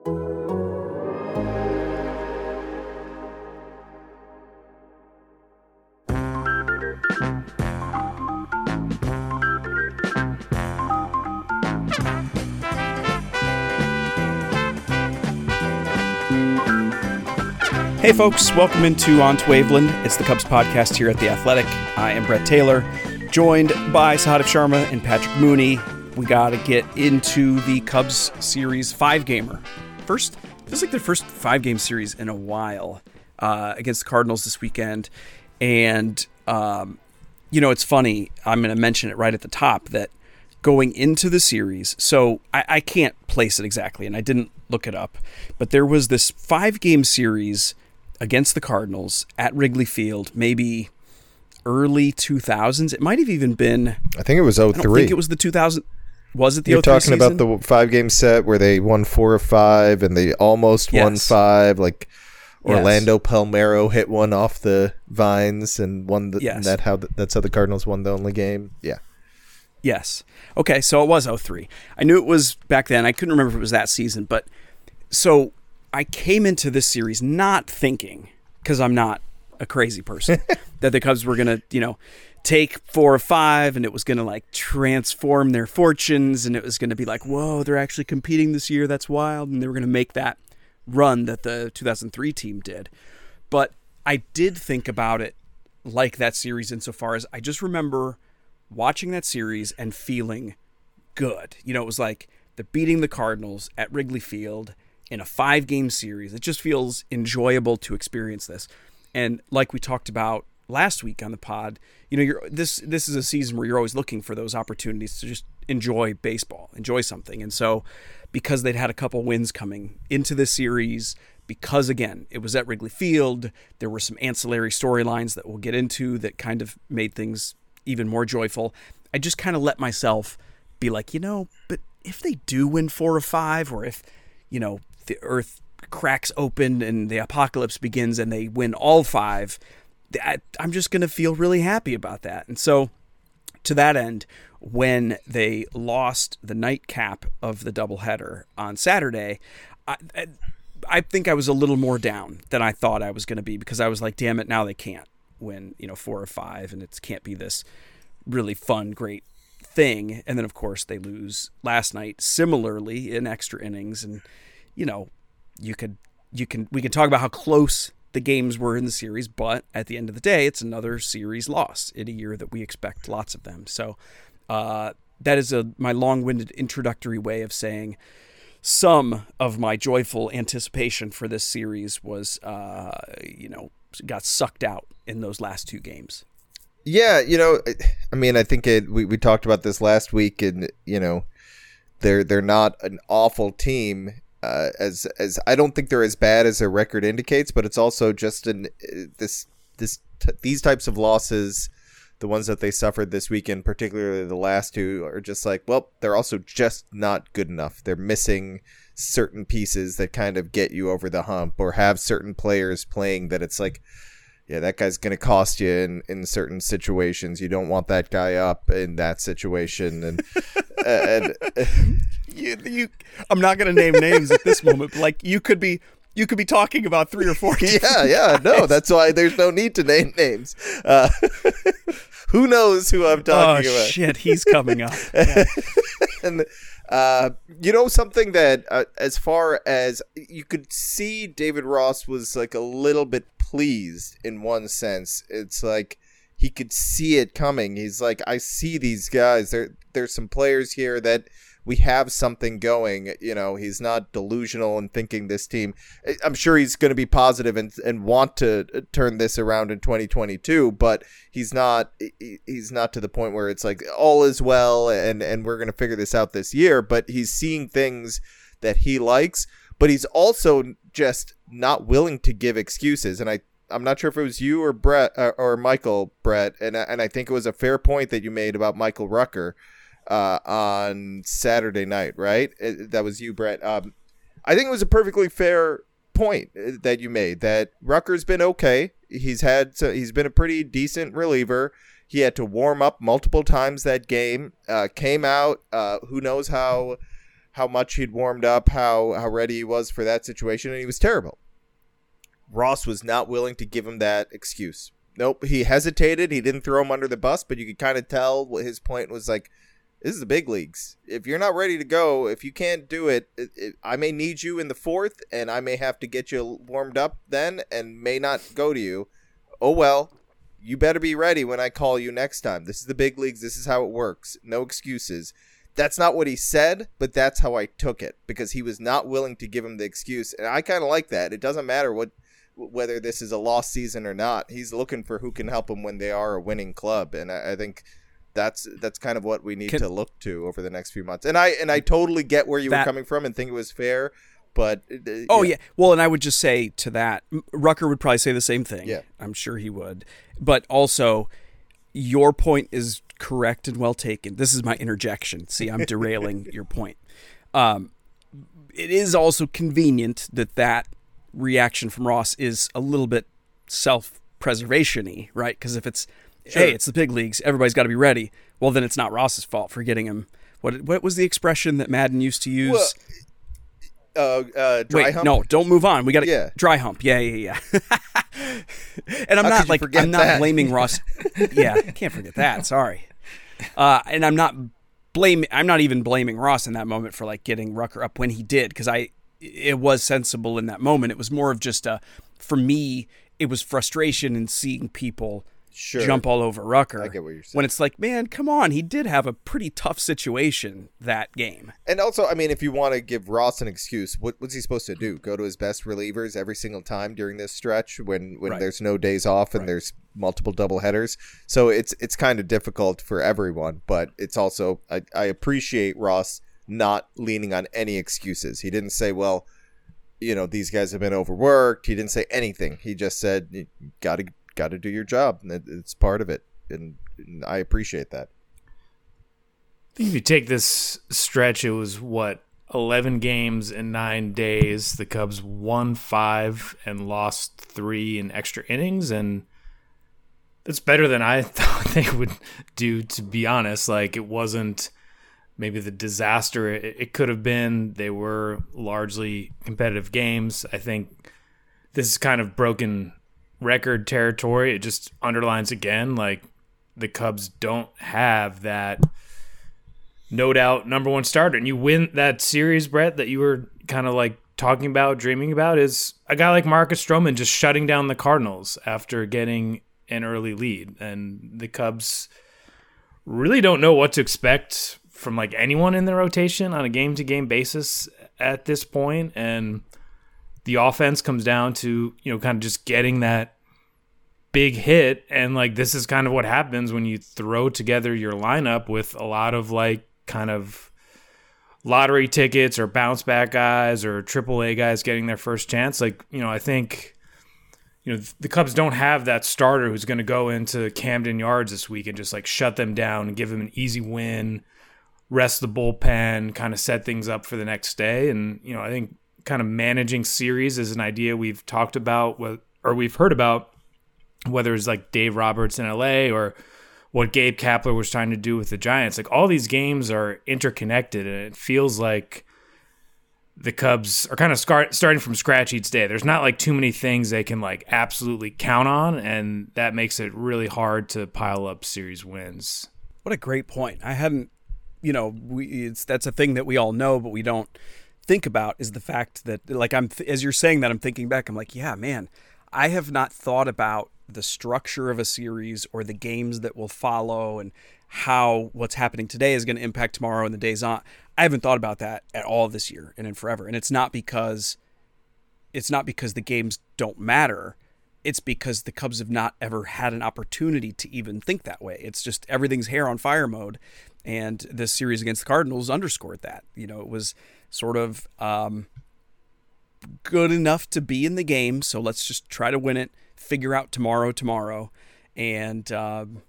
Hey, folks, welcome into On to Waveland. It's the Cubs podcast here at The Athletic. I am Brett Taylor, joined by Sahadev Sharma and Patrick Mooney. We got to get into the Cubs series five gamer. First, feels like their first five game series in a while uh, against the Cardinals this weekend. And, um, you know, it's funny. I'm going to mention it right at the top that going into the series, so I, I can't place it exactly, and I didn't look it up, but there was this five game series against the Cardinals at Wrigley Field, maybe early 2000s. It might have even been. I think it was 03. I think it was the 2000. Was it the You're 03 talking season? about the five game set where they won four or five and they almost won five. Like Yes. Orlando Palmeiro hit one off the vines and won the, Yes. that how the, that's how the Cardinals won the only game. Yeah. Yes. Okay, so it was 03. I knew it was back then. I couldn't remember if it was that season, but so I came into this series not thinking cuz I'm not a crazy person that the Cubs were going to, you know, take 4 or 5 and it was going to like transform their fortunes and it was going to be like, "Whoa, they're actually competing this year. That's wild." And they were going to make that run that the 2003 team did. But I did think about it like that series insofar as I just remember watching that series and feeling good. You know, it was like the beating the Cardinals at Wrigley Field in a five game series. It just feels enjoyable to experience this. And like we talked about last week on the pod, you know, you're this this is a season where you're always looking for those opportunities to just enjoy baseball, enjoy something. And so because they'd had a couple wins coming into this series, because again, it was at Wrigley Field, there were some ancillary storylines that we'll get into that kind of made things even more joyful. I just kind of let myself be like, you know, but if they do win four or five, or if, you know, the earth cracks open and the apocalypse begins and they win all five, I, I'm just going to feel really happy about that. And so, to that end, when they lost the nightcap of the doubleheader on Saturday, I, I, I think I was a little more down than I thought I was going to be because I was like, damn it, now they can't win, you know, four or five, and it can't be this really fun, great thing. And then, of course, they lose last night similarly in extra innings, and you know, you could you can we can talk about how close the games were in the series, but at the end of the day, it's another series loss in a year that we expect lots of them. So uh, that is a my long-winded introductory way of saying some of my joyful anticipation for this series was, uh, you know, got sucked out in those last two games. Yeah, you know, I mean, I think it. We, we talked about this last week, and you know, they're they're not an awful team. Uh, as as I don't think they're as bad as their record indicates, but it's also just an this this t- these types of losses, the ones that they suffered this weekend, particularly the last two, are just like, well, they're also just not good enough. They're missing certain pieces that kind of get you over the hump, or have certain players playing that it's like yeah, that guy's going to cost you in, in certain situations. You don't want that guy up in that situation. And, and You, you, I'm not going to name names at this moment, but like you could be, you could be talking about three or four. yeah, yeah, no, that's why there's no need to name names. Uh, who knows who I'm Oh talking about? shit, he's coming up. Yeah. and uh, you know something that uh, as far as you could see david ross was like a little bit pleased in one sense it's like he could see it coming he's like i see these guys there there's some players here that we have something going you know he's not delusional and thinking this team eh, i'm sure he's going to be positive and, and want to uh, turn this around in 2022 but he's not eh, he's not to the point where it's like all is well and and we're going to figure this out this year but he's seeing things that he likes but he's also just not willing to give excuses. And I, I'm not sure if it was you or Brett or, or Michael Brett, and and I think it was a fair point that you made about Michael Rucker uh, on Saturday night, right? It- that was you, Brett. Um, I think it was a perfectly fair point uh, that you made that Rucker's been okay. He's had so he's been a pretty decent reliever. He had to warm up multiple times that game. Uh, came out. Uh, who knows how how much he'd warmed up, how how ready he was for that situation, and he was terrible. Ross was not willing to give him that excuse. Nope, he hesitated. He didn't throw him under the bus, but you could kind of tell what his point was like. This is the big leagues. If you're not ready to go, if you can't do it, it, it, I may need you in the fourth, and I may have to get you warmed up then, and may not go to you. Oh well, you better be ready when I call you next time. This is the big leagues. This is how it works. No excuses. That's not what he said, but that's how I took it because he was not willing to give him the excuse, and I kind of like that. It doesn't matter what whether this is a lost season or not. He's looking for who can help him when they are a winning club, and I, I think that's that's kind of what we need Can- to look to over the next few months. And I and I totally get where you That- were coming from and think it was fair, but uh, Oh yeah. Well, and I would just say to that, Rucker would probably say the same thing. Yeah. I'm sure he would. But also, your point is correct and well taken. This is my interjection. See, I'm derailing your point. Um, it is also convenient that that reaction from Ross is a little bit self-preservation-y, right? Because if it's hey, it's the big leagues, everybody's got to be ready. Well, then it's not Ross's fault for getting him. What what was the expression that Madden used to use? Well, uh, uh, dry Wait, hump. no, don't move on. We got to Yeah. dry hump. Yeah, yeah, yeah. and I'm How not like I'm not that? blaming Ross. yeah, I can't forget that. Sorry. Uh, and I'm not blame. I'm not even blaming Ross in that moment for like getting Rucker up when he did because I it was sensible in that moment. It was more of just a for me. It was frustration in seeing people Sure. jump all over Rucker. I get what you're saying. When it's like, man, come on, he did have a pretty tough situation that game. And also, I mean, if you want to give Ross an excuse, what, what's he supposed to do? Go to his best relievers every single time during this stretch when, when Right. there's no days off and there's multiple double headers. So it's it's kind of difficult for everyone, but it's also I, I appreciate Ross not leaning on any excuses. He didn't say, well, you know, these guys have been overworked. He didn't say anything. He just said, you got to got to do your job. It- It's part of it, and, and I appreciate that. If you take this stretch, it was what eleven games in nine days. The Cubs won five and lost three in extra innings, and that's better than I thought they would do. To be honest, like it wasn't maybe the disaster it, it could have been. They were largely competitive games. I think this is kind of broken record territory. It just underlines again like the Cubs don't have that no doubt number one starter. And you win that series, Brett, that you were kind of like talking about, dreaming about, is a guy like Marcus Stroman just shutting down the Cardinals after getting an early lead. And the Cubs really don't know what to expect from like anyone in the rotation on a game to game basis at this point. And the offense comes down to, you know, kind of just getting that big hit. And like this is kind of what happens when you throw together your lineup with a lot of like kind of lottery tickets or bounce back guys or triple A guys getting their first chance. Like you know I think you know the Cubs don't have that starter who's going to go into Camden Yards this week and just like shut them down and give them an easy win rest the bullpen kind of set things up for the next day. And you know I think kind of managing series is an idea we've talked about or we've heard about whether it's like Dave Roberts in LA or what Gabe Kapler was trying to do with the Giants. Like all these games are interconnected, and it feels like the Cubs are kind of starting from scratch each day. There's not like too many things they can like absolutely count on, and that makes it really hard to pile up series wins. What a great point. I hadn't, you know, we it's that's a thing that we all know, but we don't think about is the fact that like I'm as you're saying that I'm thinking back, I'm like, yeah, man, I have not thought about the structure of a series or the games that will follow and how what's happening today is going to impact tomorrow and the days on. I haven't thought about that at all this year and in forever. And it's not because it's not because the games don't matter. It's because the Cubs have not ever had an opportunity to even think that way. It's just everything's hair on fire mode. And this series against the Cardinals underscored that. You know, it was sort of um, good enough to be in the game. So let's just try to win it. Figure out tomorrow, tomorrow, and um,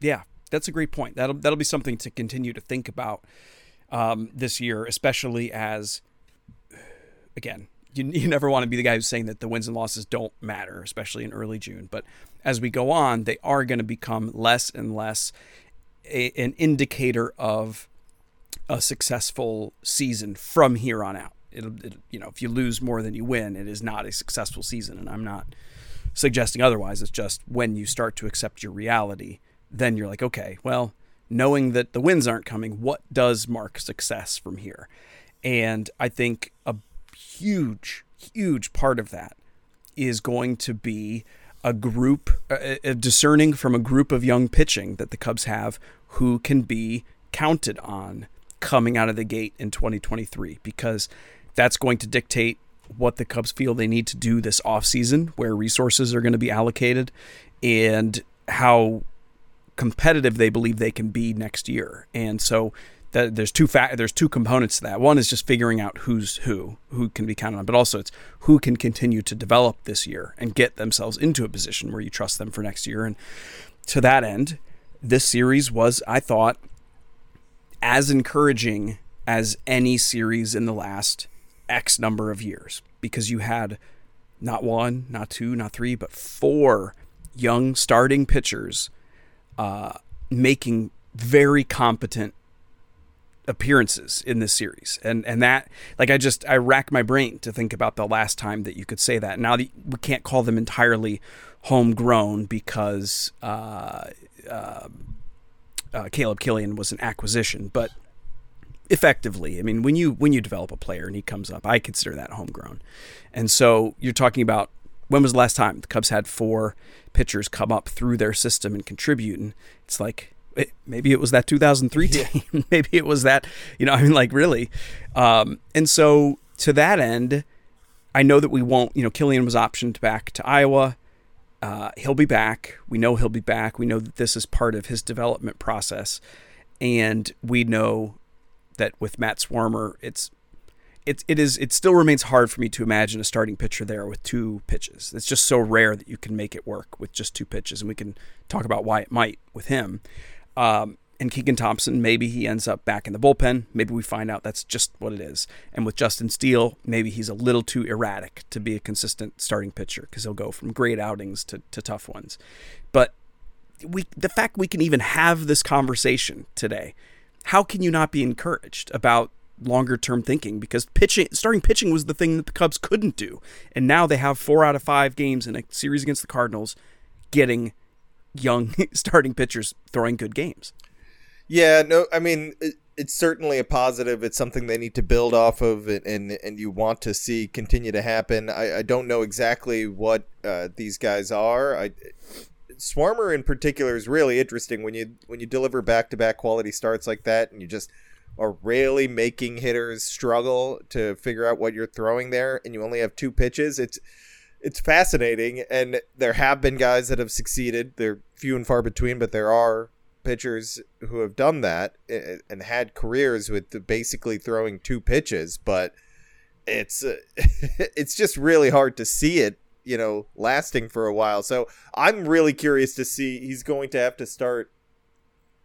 yeah, that's a great point. That'll that'll be something to continue to think about um, this year, especially as again, you, you never want to be the guy who's saying that the wins and losses don't matter, especially in early June. But as we go on, they are going to become less and less a, an indicator of a successful season from here on out. It'll, it, you know, if you lose more than you win, it is not a successful season, and I'm not suggesting otherwise. It's just when you start to accept your reality, then you're like, okay, well, knowing that the wins aren't coming, what does mark success from here? And I think a huge, huge part of that is going to be a group, uh, uh, discerning from a group of young pitching that the Cubs have who can be counted on coming out of the gate in 2023 because that's going to dictate what the Cubs feel they need to do this offseason, where resources are going to be allocated, and how competitive they believe they can be next year. And so that there's two fa- there's two components to that. One is just figuring out who's who, who can be counted on, but also it's who can continue to develop this year and get themselves into a position where you trust them for next year. And to that end, this series was, I thought, as encouraging as any series in the last X number of years because you had not one, not two, not three, but four young starting pitchers uh, making very competent appearances in this series. And and that like i just i rack my brain to think about the last time that you could say that. Now we can't call them entirely homegrown because uh, uh, caleb killian was an acquisition but effectively i mean when you when you develop a player and he comes up i consider that homegrown and so you're talking about when was the last time the cubs had four pitchers come up through their system and contribute and it's like it, maybe it was that 2003 team. maybe it was that, you know, I mean, like really. Um, and so to that end, I know that we won't, you know, Killian was optioned back to Iowa. Uh, he'll be back. We know he'll be back. We know that this is part of his development process. And we know that with Matt Swarmer, it's it, it is it still remains hard for me to imagine a starting pitcher there with two pitches. It's just so rare that you can make it work with just two pitches, and we can talk about why it might with him. Um, and Keegan Thompson, maybe he ends up back in the bullpen. Maybe we find out that's just what it is. And with Justin Steele, maybe he's a little too erratic to be a consistent starting pitcher because he'll go from great outings to, to tough ones. But we, the fact we can even have this conversation today, how can you not be encouraged about longer term thinking? Because pitching, starting pitching was the thing that the Cubs couldn't do, and now they have four out of five games in a series against the Cardinals, getting young starting pitchers throwing good games. Yeah, no, I mean it, it's certainly a positive. It's something they need to build off of, and and, and you want to see continue to happen. I, I don't know exactly what uh, these guys are. I Swarmer in particular is really interesting when you when you deliver back to back quality starts like that, and you just are really making hitters struggle to figure out what you're throwing there, and you only have two pitches. It's it's fascinating, and there have been guys that have succeeded. They're few and far between, but there are pitchers who have done that and had careers with basically throwing two pitches. But it's uh, it's just really hard to see it, you know, lasting for a while. So I'm really curious to see. He's going to have to start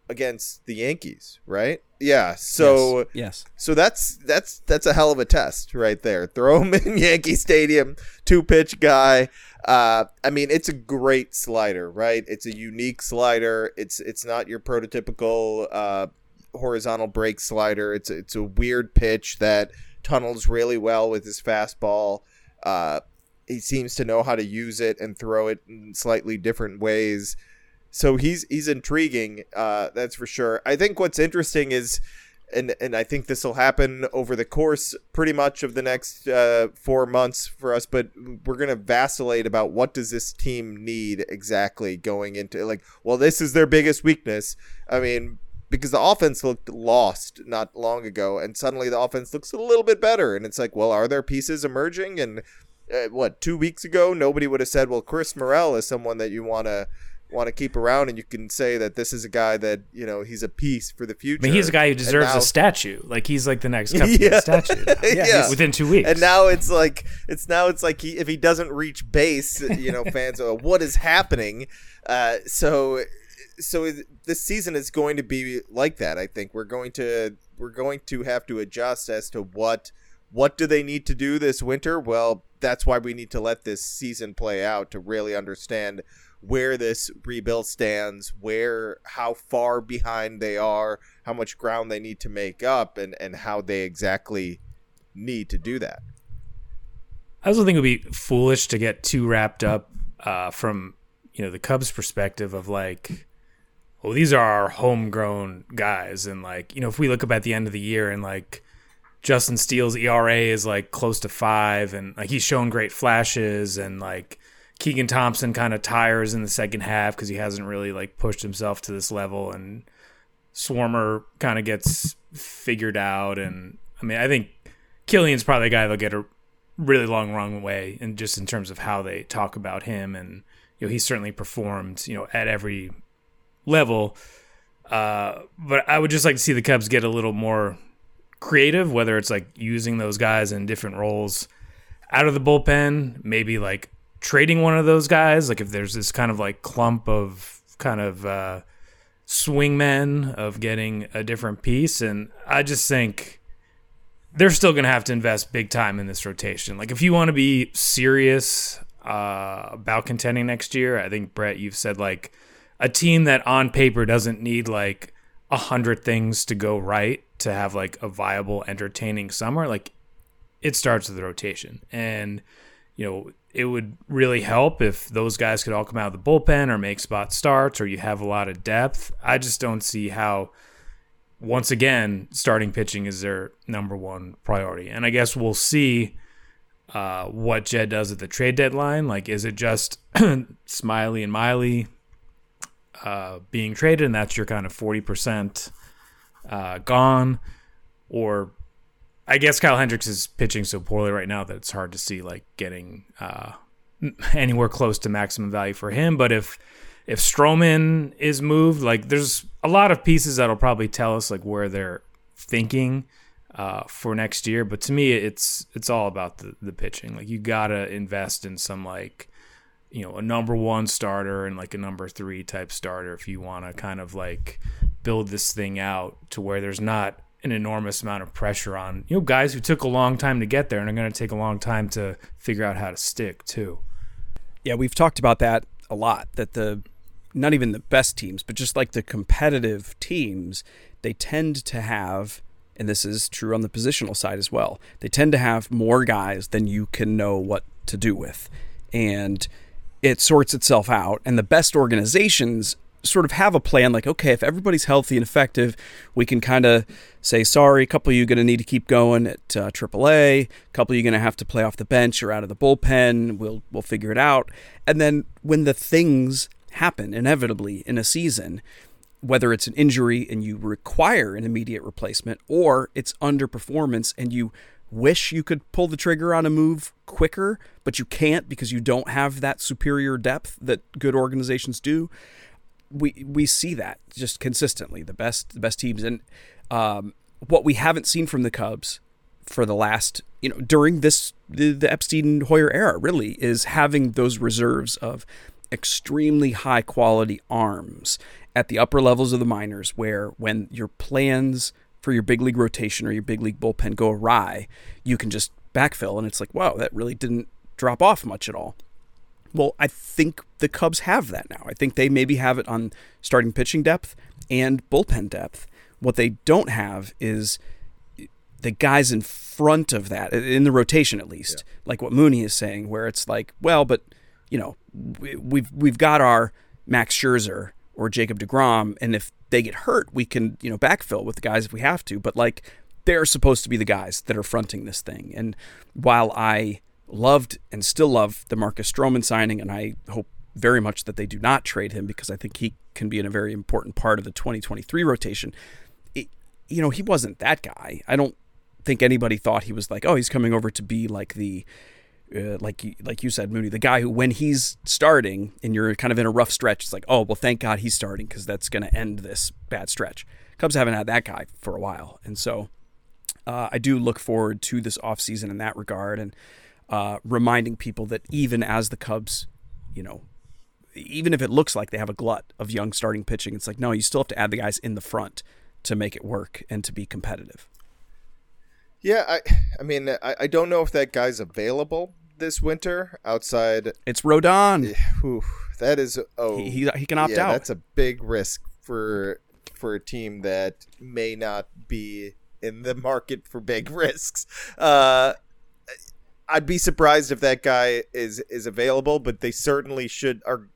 against the Yankees, right? Yeah. So yes. yes. So that's that's that's a hell of a test right there. Throw him in Yankee Stadium, two pitch guy. Uh, I mean, it's a great slider, right? It's a unique slider. It's it's not your prototypical uh, horizontal break slider. It's it's a weird pitch that tunnels really well with his fastball. Uh, he seems to know how to use it and throw it in slightly different ways so he's he's intriguing. Uh, that's for sure. I think what's interesting is, and and I think this will happen over the course pretty much of the next uh, four months for us. But we're gonna vacillate about what does this team need exactly going into like. Well, this is their biggest weakness. I mean, because the offense looked lost not long ago, and suddenly the offense looks a little bit better. And it's like, well, are there pieces emerging? And uh, what two weeks ago, nobody would have said, well, Chris Morel is someone that you want to want to keep around, and you can say that this is a guy that you know he's a piece for the future. I mean, he's a guy who deserves now- a statue. Like he's like the next Yeah. statue. now. Yeah. within two weeks. And now it's like it's now it's like he if he doesn't reach base, you know, fans are what is happening. Uh, so so this season is going to be like that. I think we're going to we're going to have to adjust as to what what do they need to do this winter. Well, that's why we need to let this season play out to really understand where this rebuild stands, where how far behind they are, how much ground they need to make up, and and how they exactly need to do that. I also think it would be foolish to get too wrapped up uh, from you know the Cubs' perspective of like, well, these are our homegrown guys, and like you know if we look up at the end of the year and like Justin Steele's ERA is like close to five, and like he's shown great flashes, and like Keegan Thompson kind of tires in the second half because he hasn't really like pushed himself to this level, and Swarmer kind of gets figured out, and I mean I think Killian's probably a guy that'll get a really long wrong way and just in terms of how they talk about him and you know he's certainly performed you know at every level. Uh but i would just like to see the cubs get a little more creative whether it's like using those guys in different roles out of the bullpen maybe like trading one of those guys like if there's this kind of like clump of kind of uh swingmen of getting a different piece and i just think they're still going to have to invest big time in this rotation. Like if you want to be serious uh, about contending next year, I think Brett, you've said like a team that on paper doesn't need like a hundred things to go right to have like a viable, entertaining summer. Like it starts with the rotation, and you know it would really help if those guys could all come out of the bullpen or make spot starts, or you have a lot of depth. I just don't see how once again, starting pitching is their number one priority. And I guess we'll see uh, what Jed does at the trade deadline. Like, is it just Smyly and Miley uh, being traded, and that's your kind of 40% uh, gone? Or I guess Kyle Hendricks is pitching so poorly right now that it's hard to see, like, getting uh, anywhere close to maximum value for him. But if if Stroman is moved, like there's a lot of pieces that'll probably tell us like where they're thinking uh, for next year. But to me, it's it's all about the the pitching. Like you gotta invest in some like you know a number one starter and like a number three type starter if you want to kind of like build this thing out to where there's not an enormous amount of pressure on you know guys who took a long time to get there and are going to take a long time to figure out how to stick too. Yeah, we've talked about that a lot. That the not even the best teams, but just like the competitive teams, they tend to have, and this is true on the positional side as well, they tend to have more guys than you can know what to do with. And it sorts itself out. And the best organizations sort of have a plan like, okay, if everybody's healthy and effective, we can kind of say, sorry, a couple of you going to need to keep going at uh, AAA, a couple of you going to have to play off the bench or out of the bullpen. We'll, we'll figure it out. And then when the things happen inevitably in a season, whether it's an injury and you require an immediate replacement or it's underperformance and you wish you could pull the trigger on a move quicker, but you can't because you don't have that superior depth that good organizations do. We we see that just consistently. The best the best teams and um, what we haven't seen from the Cubs for the last you know during this the, the Epstein Hoyer era really is having those reserves of extremely high quality arms at the upper levels of the minors where when your plans for your big league rotation or your big league bullpen go awry, you can just backfill and it's like, wow, that really didn't drop off much at all. Well, I think the Cubs have that now. I think they maybe have it on starting pitching depth and bullpen depth. What they don't have is the guys in front of that, in the rotation at least, like what Mooney is saying, where it's like, well, but you know, we, we've we've got our Max Scherzer or Jacob Degrom, and if they get hurt, we can you know backfill with the guys if we have to. But like, they're supposed to be the guys that are fronting this thing. And while I loved and still love the Marcus Stroman signing, and I hope very much that they do not trade him because I think he can be in a very important part of the 2023 rotation. It, you know, he wasn't that guy. I don't think anybody thought he was like, oh, he's coming over to be like the uh, like you, like you said, Mooney, the guy who when he's starting and you're kind of in a rough stretch, it's like, oh well, thank God he's starting because that's going to end this bad stretch. Cubs haven't had that guy for a while, and so uh, I do look forward to this offseason in that regard and uh, reminding people that even as the Cubs, you know, even if it looks like they have a glut of young starting pitching, it's like no, you still have to add the guys in the front to make it work and to be competitive. Yeah, I, I mean, I, I don't know if that guy's available this winter outside. It's Rodon. Whew, that is oh He, he, he can opt yeah, out. That's a big risk for for a team that may not be in the market for big risks. Uh, I'd be surprised if that guy is is available, but they certainly should are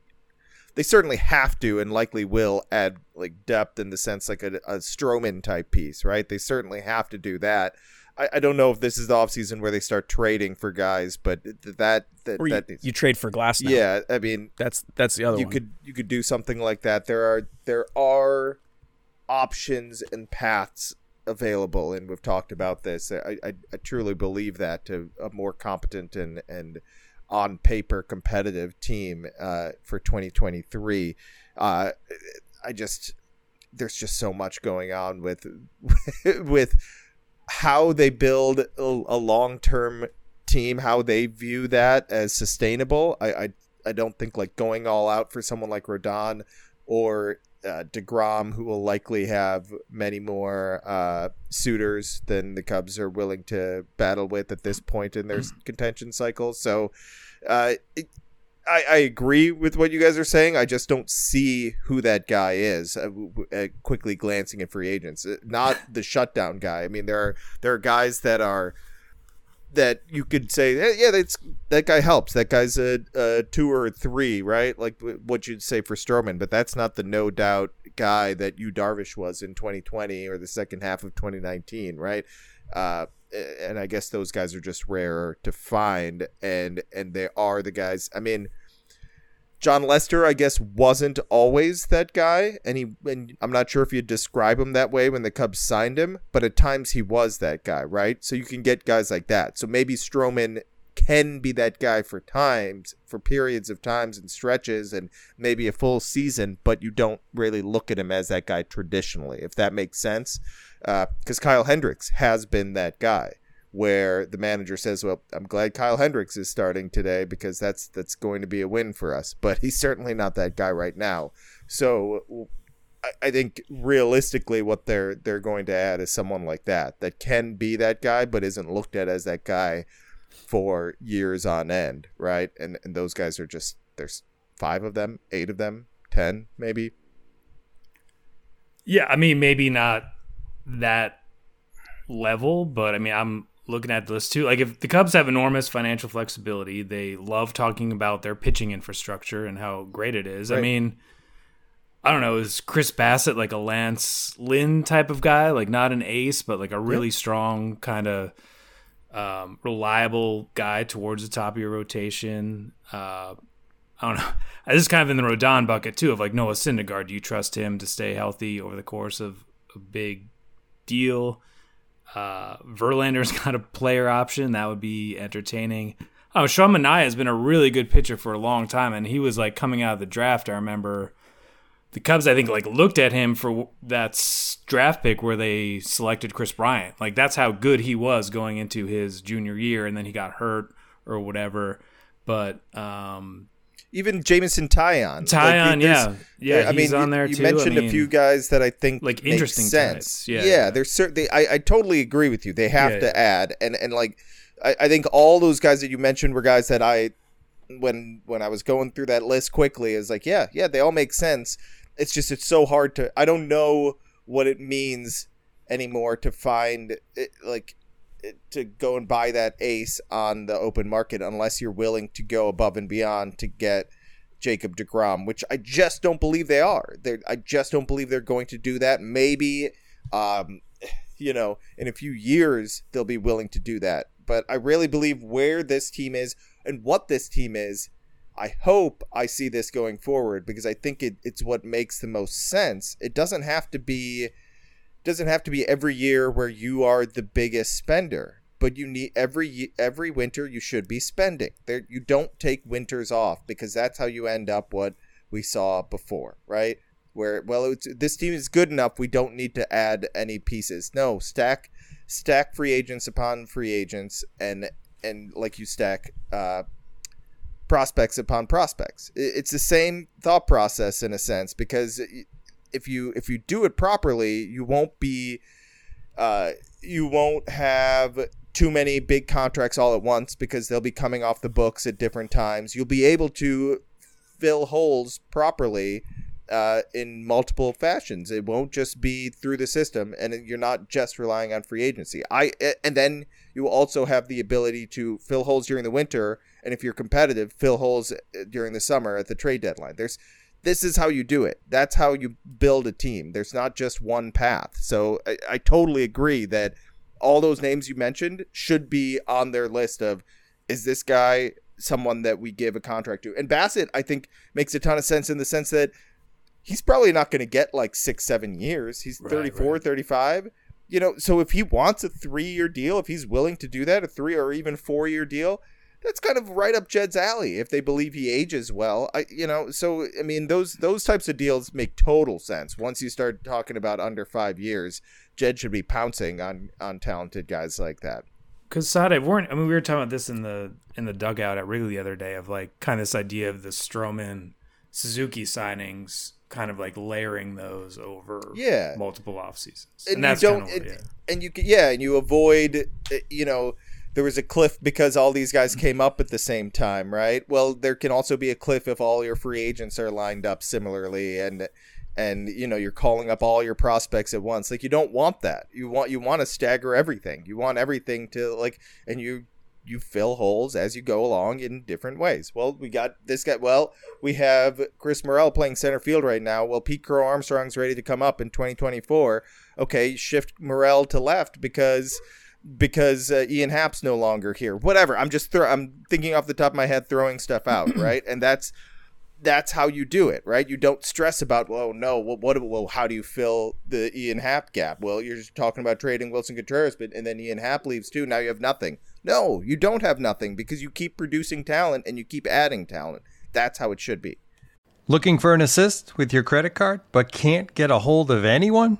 they certainly have to and likely will add like depth in the sense like a, a Stroman type piece, right? They certainly have to do that. I, I don't know if this is the offseason where they start trading for guys, but that that, you, that needs- you trade for glass. Now. yeah, I mean that's that's the other you one. could you could do something like that. There are there are options and paths available, and we've talked about this. I, I, I truly believe that to a more competent and and on paper competitive team uh, for 2023. Uh, I just there's just so much going on with with how they build a, a long term team, how they view that as sustainable. I, I I don't think like going all out for someone like Rodon or uh, Degrom, who will likely have many more uh, suitors than the Cubs are willing to battle with at this point in their contention cycle. So, uh, it, I, I agree with what you guys are saying. I just don't see who that guy is. Uh, uh, quickly glancing at free agents, Uh, not the shutdown guy. I mean, there are there are guys that are that you could say, "Eh, yeah, that's that guy helps. That guy's a, a two or a three, right? Like what you'd say for Stroman, but that's not the no doubt guy that you Darvish was in 2020 or the second half of 2019, right? Uh, and I guess those guys are just rarer to find, and and they are the guys. I mean. Jon Lester, I guess, wasn't always that guy, and he and I'm not sure if you'd describe him that way when the Cubs signed him, but at times he was that guy, right? So you can get guys like that. So maybe Stroman can be that guy for times, for periods of times and stretches, and maybe a full season, but you don't really look at him as that guy traditionally, if that makes sense. Uh, because Kyle Hendricks has been that guy where the manager says, "Well, I'm glad Kyle Hendricks is starting today because that's that's going to be a win for us." But he's certainly not that guy right now. So I, I think realistically, what they're they're going to add is someone like that that can be that guy, but isn't looked at as that guy for years on end, right? And and those guys are just there's five of them, eight of them, ten maybe. Yeah, I mean, maybe not that level, but I mean, I'm looking at this too. Like, if the Cubs have enormous financial flexibility, they love talking about their pitching infrastructure and how great it is. I mean, I don't know, is Chris Bassitt like a Lance Lynn type of guy? Like, not an ace, but like a really strong, kind of um, reliable guy towards the top of your rotation. Uh, I don't know. This is kind of in the Rodon bucket too of like Noah Syndergaard. Do you trust him to stay healthy over the course of a big deal? Uh, Verlander's got a player option that would be entertaining. Oh, Sean Manaea has been a really good pitcher for a long time, and he was like coming out of the draft. I remember the Cubs, I think, like looked at him for that draft pick where they selected Kris Bryant. Like that's how good he was going into his junior year, and then he got hurt or whatever. But um, Even Jameson Taillon. Taillon, yeah, yeah, I he's mean, on there you too. mentioned I mean, a few guys that I think like, make interesting sense. types. Yeah, yeah, there's certainly. I, I totally agree with you. They have Yeah, to yeah. add, and and like, I, I think all those guys that you mentioned were guys that I, when when I was going through that list quickly, is like, yeah, yeah, they all make sense. It's just it's so hard to. I don't know what it means anymore to find it, like to go and buy that ace on the open market unless you're willing to go above and beyond to get Jacob DeGrom, which I just don't believe they are. They I just don't believe they're going to do that. Maybe um you know, in a few years they'll be willing to do that. But I really believe where this team is and what this team is, I hope I see this going forward because I think it, it's what makes the most sense. It doesn't have to be doesn't have to be every year where you are the biggest spender, but you need every every winter you should be spending. There you don't take winters off because that's how you end up what we saw before, right? Where well, this team is good enough. We don't need to add any pieces. No, stack stack free agents upon free agents, and and like you stack uh, prospects upon prospects. It's the same thought process in a sense because if you if you do it properly, you won't be uh, you won't have too many big contracts all at once because they'll be coming off the books at different times. You'll be able to fill holes properly uh, in multiple fashions. It won't just be through the system, and you're not just relying on free agency. I and then you also have the ability to fill holes during the winter, and if you're competitive, fill holes uh, during the summer at the trade deadline. There's this is how you do it. That's how you build a team. There's not just one path. So I, I totally agree that all those names you mentioned should be on their list of is this guy someone that we give a contract to? And Bassitt, I think, makes a ton of sense in the sense that he's probably not going to get like six, seven years. He's right, 34, right. 35. You know, so if he wants a three year deal, if he's willing to do that, a three or even four year deal, that's kind of right up Jed's alley if they believe he ages well. I you know, so I mean those those types of deals make total sense. Once you start talking about under 5 years, Jed should be pouncing on on talented guys like that. Cuz Sade, weren't I mean we were talking about this in the in the dugout at Wrigley the other day of like kind of this idea of the Stroman Suzuki signings kind of like layering those over yeah. multiple off seasons. And, and that's you don't, kind of, yeah. and you yeah, and you avoid eh, you know there was a cliff because all these guys came up at the same time, right? Well, there can also be a cliff if all your free agents are lined up similarly and and you know you're calling up all your prospects at once. Like you don't want that. You want you want to stagger everything. You want everything to like and you you fill holes as you go along in different ways. Well, we got this guy. Well, we have Chris Morel playing center field right now. Well, Pete Crow-Armstrong's ready to come up in 2024. Okay, shift Morel to left because because uh, Ian Happ's no longer here. Whatever. I'm just throw. I'm thinking off the top of my head, throwing stuff out, right? And that's that's how you do it, right? You don't stress about, oh no, what, what, well, how do you fill the Ian Happ gap? Well, you're just talking about trading Willson Contreras, but and then Ian Happ leaves too. Now you have nothing. No, you don't have nothing because you keep producing talent and you keep adding talent. That's how it should be. Looking for an assist with your credit card, but can't get a hold of anyone?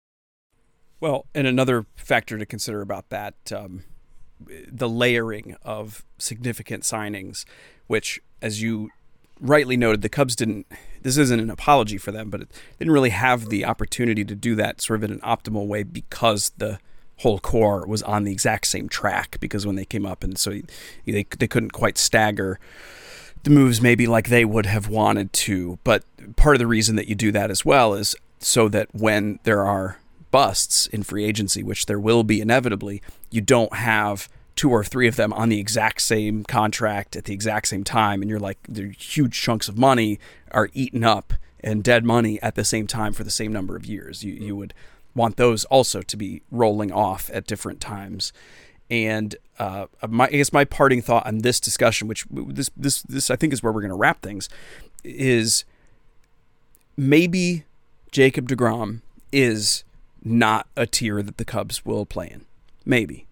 Well, and another factor to consider about that, um, the layering of significant signings, which, as you rightly noted, the Cubs didn't. This isn't an apology for them, but it didn't really have the opportunity to do that sort of in an optimal way because the whole core was on the exact same track. Because when they came up, and so they they couldn't quite stagger the moves maybe like they would have wanted to. But part of the reason that you do that as well is so that when there are busts in free agency, which there will be inevitably, you don't have two or three of them on the exact same contract at the exact same time, and you're like, the huge chunks of money are eaten up and dead money at the same time for the same number of years. You you would want those also to be rolling off at different times. And uh, my, I guess my parting thought on this discussion, which this this this I think is where we're going to wrap things, is maybe Jacob Degrom is not a tier that the Cubs will play in. Maybe.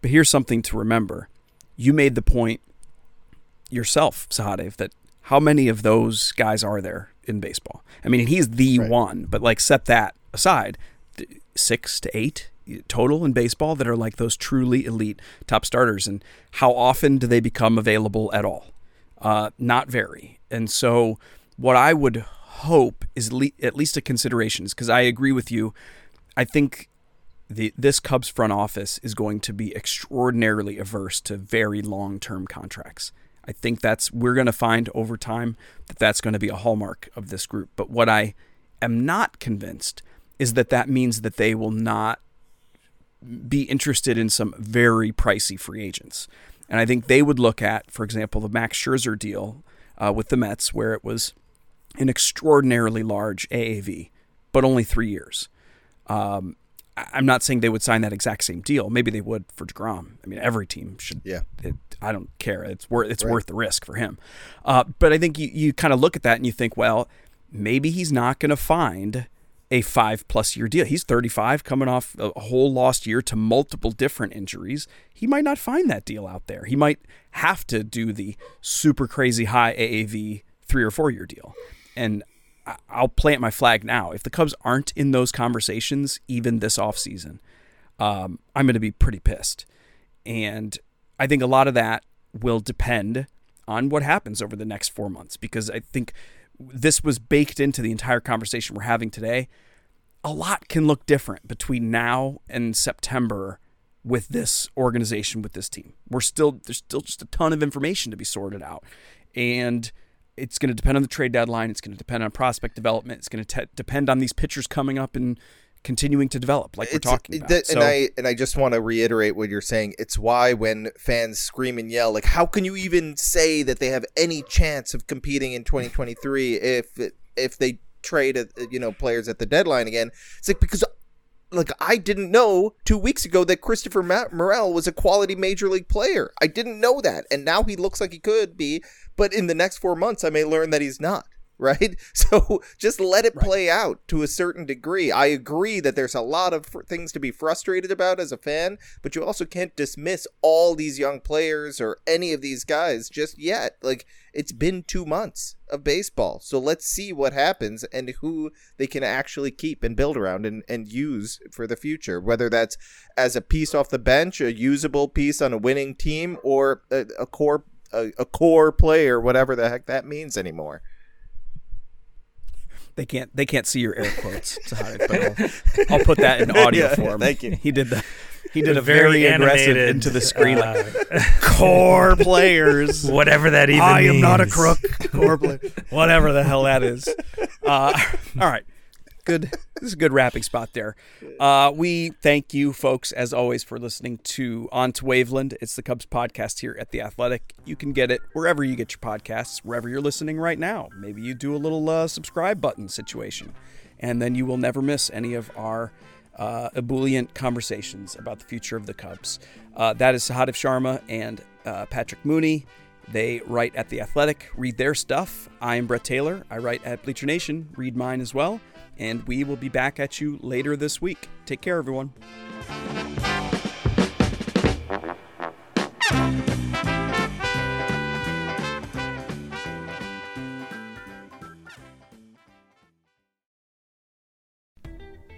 But here's something to remember. You made the point yourself, Sahadev, that how many of those guys are there in baseball? I mean, he's the right. one, but like set that aside, six to eight total in baseball that are like those truly elite top starters. And how often do they become available at all? Uh, not very. And so, what I would hope is le- at least a consideration, because I agree with you. I think the this Cubs front office is going to be extraordinarily averse to very long term contracts. I think that's we're going to find over time that that's going to be a hallmark of this group. But what I am not convinced is that that means that they will not be interested in some very pricey free agents. And I think they would look at, for example, the Max Scherzer deal uh, with the Mets, where it was an extraordinarily large AAV, but only three years. Um, I'm not saying they would sign that exact same deal. Maybe they would for deGrom. I mean, every team should. Yeah. It, I don't care. It's worth it's right. worth the risk for him. Uh, but I think you you kind of look at that and you think, well, maybe he's not going to find a five plus year deal. He's 35, coming off a whole lost year to multiple different injuries. He might not find that deal out there. He might have to do the super crazy high AAV three or four year deal. And I'll plant my flag now. If the Cubs aren't in those conversations, even this offseason, um, I'm going to be pretty pissed. And I think a lot of that will depend on what happens over the next four months because I think this was baked into the entire conversation we're having today. A lot can look different between now and September with this organization, with this team. We're still, there's still just a ton of information to be sorted out. And it's going to depend on the trade deadline. It's going to depend on prospect development. It's going to depend on these pitchers coming up and continuing to develop, like we're talking about. and I and I just want to reiterate what you're saying. It's why when fans scream and yell, like, "How can you even say that they have any chance of competing in 2023 if if they trade, uh, you know, players at the deadline again?" It's like because like I didn't know two weeks ago that Christopher Morel was a quality major league player. I didn't know that, and now he looks like he could be. But in the next four months, I may learn that he's not. Right, so just let it play right. out to a certain degree. I agree that there's a lot of fr- things to be frustrated about as a fan, but you also can't dismiss all these young players or any of these guys just yet. Like it's been two months of baseball. So let's see what happens and who they can actually keep and build around and, and use for the future, whether that's as a piece off the bench, a usable piece on a winning team, or a, a core a, a, core player, whatever the heck that means anymore. They can't they can't see your air quotes, but I'll, I'll, put that in audio yeah, form. Thank you. He did that. He did a very, very aggressive into the screen, uh, like core players, whatever that even. I means. am not a crook. Core player, whatever the hell that is. Uh, all right, good. This is a good wrapping spot there. Uh, we thank you, folks, as always, for listening to On to Waveland. It's the Cubs podcast here at the Athletic. You can get it wherever you get your podcasts, wherever you're listening right now. Maybe you do a little uh, subscribe button situation, and then you will never miss any of our uh, ebullient conversations about the future of the Cubs. Uh, that is Sahadev Sharma and uh, Patrick Mooney. They write at The Athletic. Read their stuff. I am Brett Taylor. I write at Bleacher Nation. Read mine as well. And we will be back at you later this week. Take care, everyone.